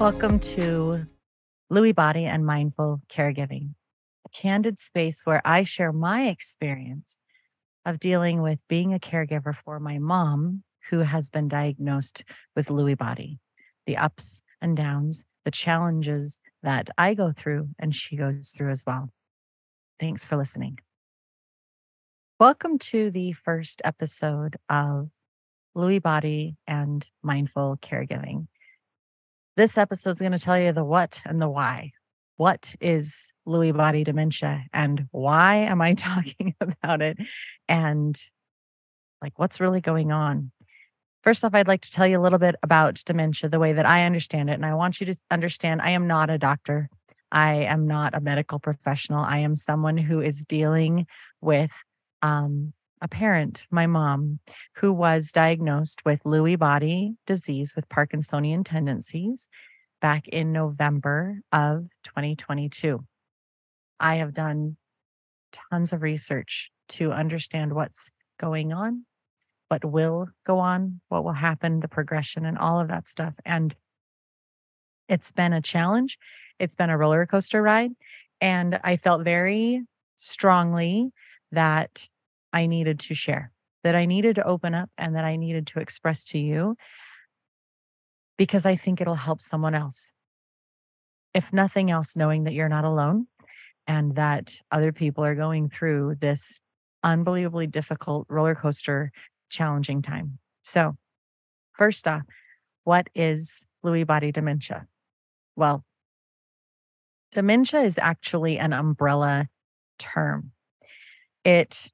Welcome to Lewy Body and Mindful Caregiving, a candid space where I share my experience of dealing with being a caregiver for my mom, who has been diagnosed with Lewy Body, the ups and downs, the challenges that I go through and she goes through as well. Thanks for listening. Welcome to the first episode of Lewy Body and Mindful Caregiving. This episode is going to tell you the what and the why. What is Lewy body dementia and why am I talking about it? And like, what's really going on? First off, I'd like to tell you a little bit about dementia, the way that I understand it. And I want you to understand I am not a doctor. I am not a medical professional. I am someone who is dealing with um, a parent, my mom, who was diagnosed with Lewy body disease with Parkinsonian tendencies back in November of 2022. I have done tons of research to understand what's going on, what will go on, what will happen, the progression, and all of that stuff. And it's been a challenge. It's been a roller coaster ride. And I felt very strongly that I needed to share, that I needed to open up and that I needed to express to you because I think it'll help someone else. If nothing else, knowing that you're not alone and that other people are going through this unbelievably difficult roller coaster, challenging time. So, first off, what is Lewy body dementia? Well, dementia is actually an umbrella term. It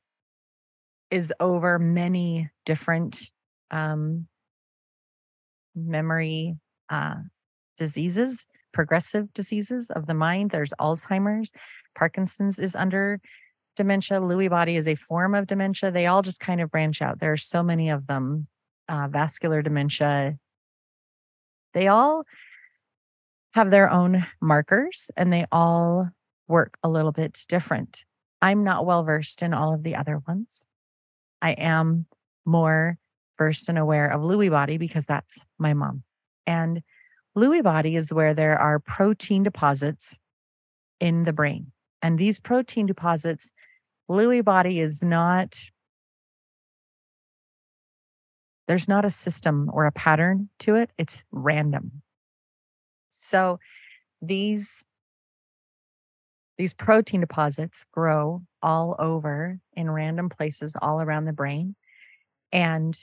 is over many different um, memory uh, diseases, progressive diseases of the mind. There's Alzheimer's, Parkinson's is under dementia, Lewy body is a form of dementia. They all just kind of branch out. There are so many of them. Uh, vascular dementia. They all have their own markers and they all work a little bit different. I'm not well versed in all of the other ones. I am more versed and aware of Lewy body because that's my mom. And Lewy body is where there are protein deposits in the brain. And these protein deposits, Lewy body is not, there's not a system or a pattern to it, it's random. So these these protein deposits grow all over in random places all around the brain. And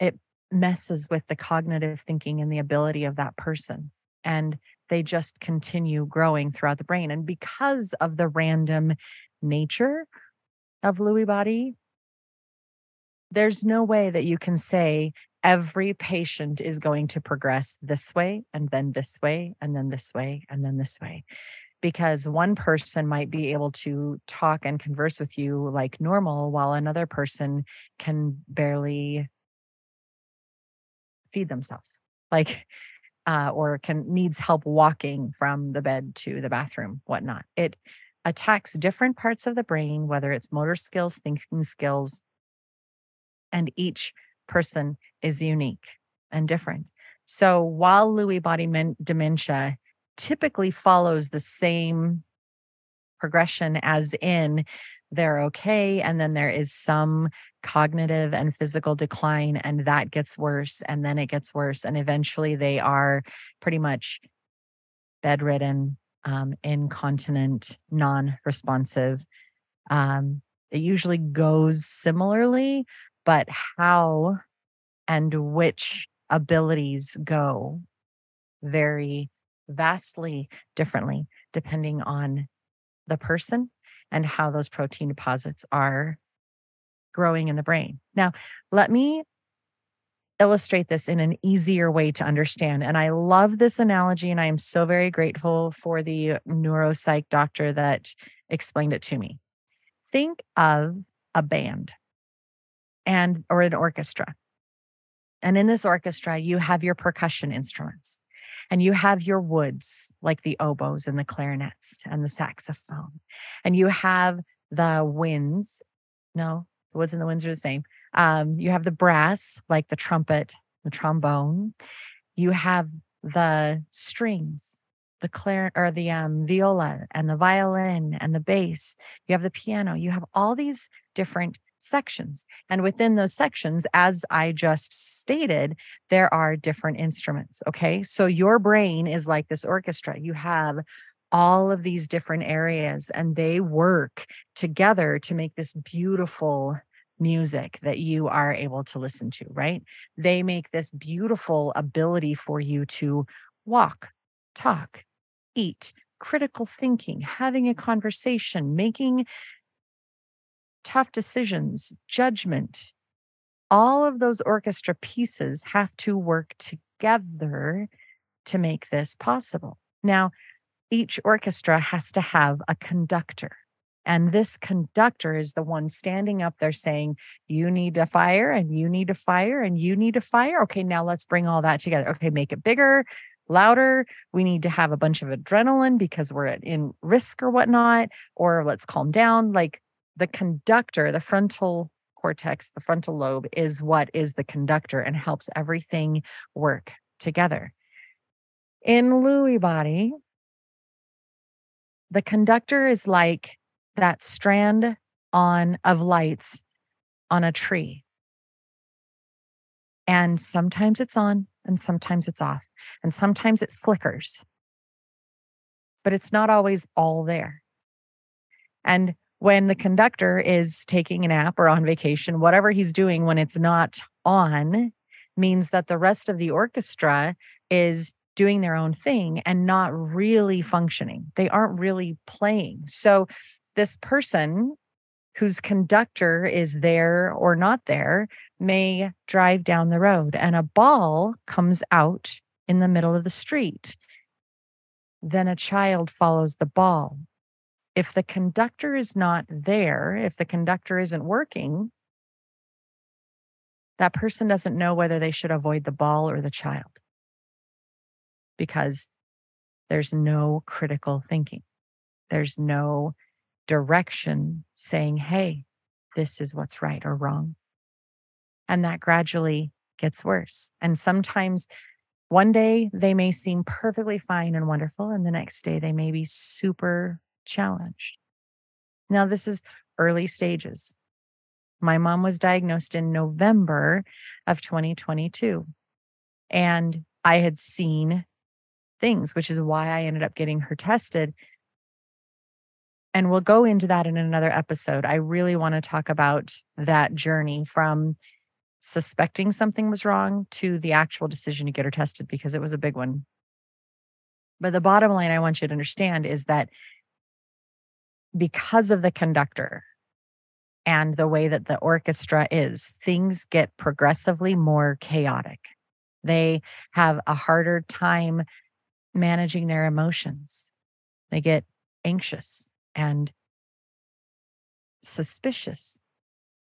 it messes with the cognitive thinking and the ability of that person. And they just continue growing throughout the brain. And because of the random nature of Lewy body, there's no way that you can say every patient is going to progress this way and then this way and then this way and then this way because one person might be able to talk and converse with you like normal while another person can barely feed themselves like uh, or can needs help walking from the bed to the bathroom whatnot. It attacks different parts of the brain whether it's motor skills thinking skills. And each person is unique and different. So while lewy body men- dementia typically follows the same progression as in they're okay and then there is some cognitive and physical decline and that gets worse and then it gets worse and eventually they are pretty much bedridden um, incontinent non-responsive. Um, it usually goes similarly but how and which abilities go vary vastly differently depending on the person and how those protein deposits are growing in the brain. Now, let me illustrate this in an easier way to understand. And I love this analogy, and I am so very grateful for the neuropsych doctor that explained it to me. Think of a band and or an orchestra. And in this orchestra, you have your percussion instruments and you have your woods like the oboes and the clarinets and the saxophone and you have the winds no the woods and the winds are the same um, you have the brass like the trumpet the trombone you have the strings, the clarinet or the um, viola and the violin and the bass. You have the piano. You have all these different sections. And within those sections, as I just stated, there are different instruments. Okay. So your brain is like this orchestra. You have all of these different areas and they work together to make this beautiful music that you are able to listen to, right? They make this beautiful ability for you to walk, talk, eat, critical thinking, having a conversation, making tough decisions, judgment. All of those orchestra pieces have to work together to make this possible. Now, each orchestra has to have a conductor. And this conductor is the one standing up there saying, You need to fire, and you need to fire, and you need to fire. Okay, now let's bring all that together. Okay, make it bigger, louder. We need to have a bunch of adrenaline because we're in risk or whatnot, or let's calm down. Like the conductor, the frontal cortex, the frontal lobe is what is the conductor and helps everything work together. In Lewy body, the conductor is like that strand on of lights on a tree. And sometimes it's on and sometimes it's off and sometimes it flickers. But it's not always all there. And when the conductor is taking a nap or on vacation, whatever he's doing when it's not on means that the rest of the orchestra is doing their own thing and not really functioning. They aren't really playing. So this person whose conductor is there or not there may drive down the road and a ball comes out in the middle of the street. Then a child follows the ball. If the conductor is not there, if the conductor isn't working, that person doesn't know whether they should avoid the ball or the child because there's no critical thinking. There's no direction saying, hey, this is what's right or wrong. And that gradually gets worse. And sometimes one day they may seem perfectly fine and wonderful, and the next day they may be super challenged. Now, this is early stages. My mom was diagnosed in November of 2022, and I had seen things, which is why I ended up getting her tested and we'll go into that in another episode. I really want to talk about that journey from suspecting something was wrong to the actual decision to get her tested because it was a big one. But the bottom line I want you to understand is that because of the conductor and the way that the orchestra is, things get progressively more chaotic. They have a harder time managing their emotions. They get anxious and suspicious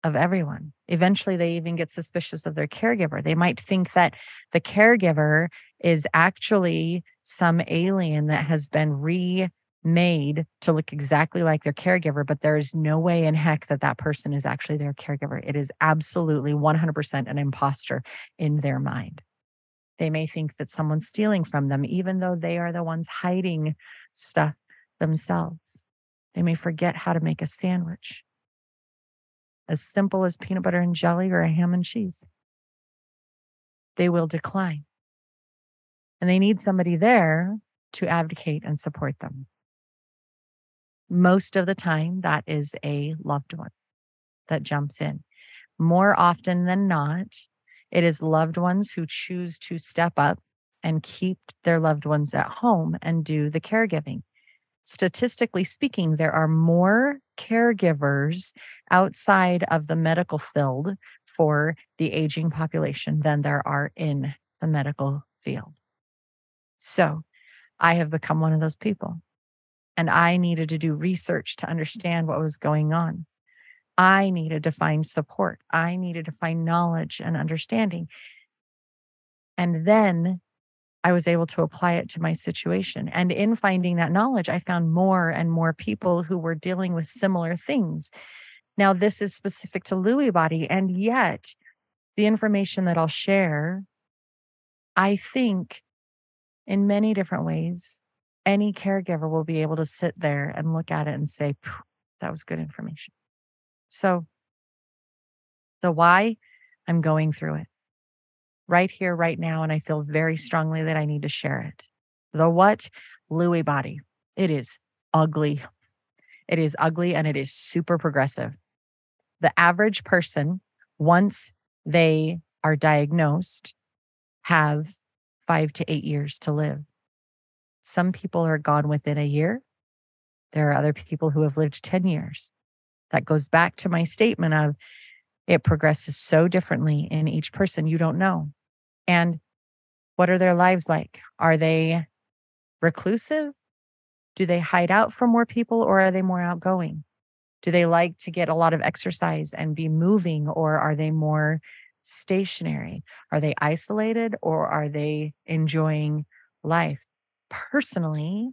of everyone. Eventually, they even get suspicious of their caregiver. They might think that the caregiver is actually some alien that has been remade to look exactly like their caregiver, but there is no way in heck that that person is actually their caregiver. It is absolutely 100% an imposter in their mind. They may think that someone's stealing from them, even though they are the ones hiding stuff themselves. They may forget how to make a sandwich as simple as peanut butter and jelly or a ham and cheese. They will decline. And they need somebody there to advocate and support them. Most of the time, that is a loved one that jumps in. More often than not, it is loved ones who choose to step up and keep their loved ones at home and do the caregiving statistically speaking, there are more caregivers outside of the medical field for the aging population than there are in the medical field. So I have become one of those people. And I needed to do research to understand what was going on. I needed to find support. I needed to find knowledge and understanding. And then I was able to apply it to my situation. And in finding that knowledge, I found more and more people who were dealing with similar things. Now, this is specific to Lewy body. And yet, the information that I'll share, I think in many different ways, any caregiver will be able to sit there and look at it and say, that was good information. So, the why, I'm going through it right here, right now. And I feel very strongly that I need to share it. The what, Lewy body. It is ugly. It is ugly and it is super progressive. The average person, once they are diagnosed, have five to eight years to live. Some people are gone within a year. There are other people who have lived 10 years. That goes back to my statement of it progresses so differently in each person. You don't know. And what are their lives like? Are they reclusive? Do they hide out from more people or are they more outgoing? Do they like to get a lot of exercise and be moving or are they more stationary? Are they isolated or are they enjoying life? Personally,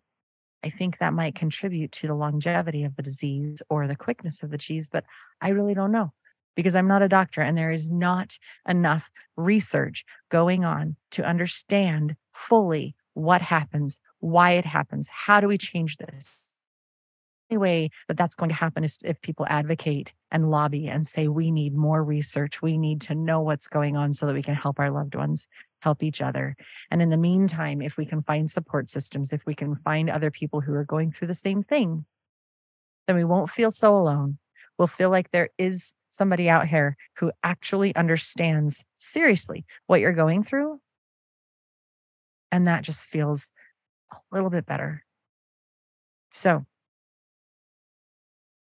I think that might contribute to the longevity of the disease or the quickness of the disease, but I really don't know because I'm not a doctor and there is not enough research going on to understand fully what happens, why it happens, how do we change this? The only way that that's going to happen is if people advocate and lobby and say, we need more research. We need to know what's going on so that we can help our loved ones, help each other. And in the meantime, if we can find support systems, if we can find other people who are going through the same thing, then we won't feel so alone. We'll feel like there is somebody out here who actually understands seriously what you're going through. And that just feels a little bit better. So,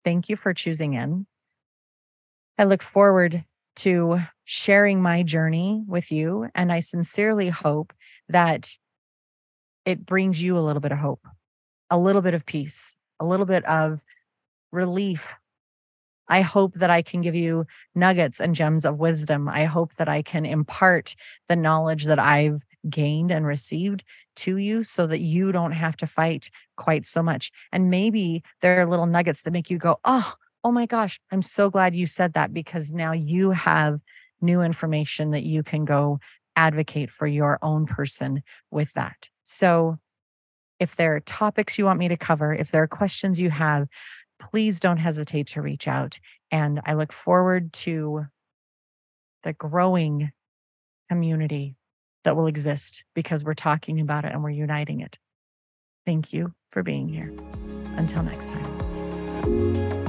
thank you for choosing in. I look forward to sharing my journey with you. And I sincerely hope that it brings you a little bit of hope, a little bit of peace, a little bit of relief I hope that I can give you nuggets and gems of wisdom. I hope that I can impart the knowledge that I've gained and received to you so that you don't have to fight quite so much. And maybe there are little nuggets that make you go, oh, oh my gosh, I'm so glad you said that because now you have new information that you can go advocate for your own person with that. So if there are topics you want me to cover, if there are questions you have, please don't hesitate to reach out. And I look forward to the growing community that will exist because we're talking about it and we're uniting it. Thank you for being here. Until next time.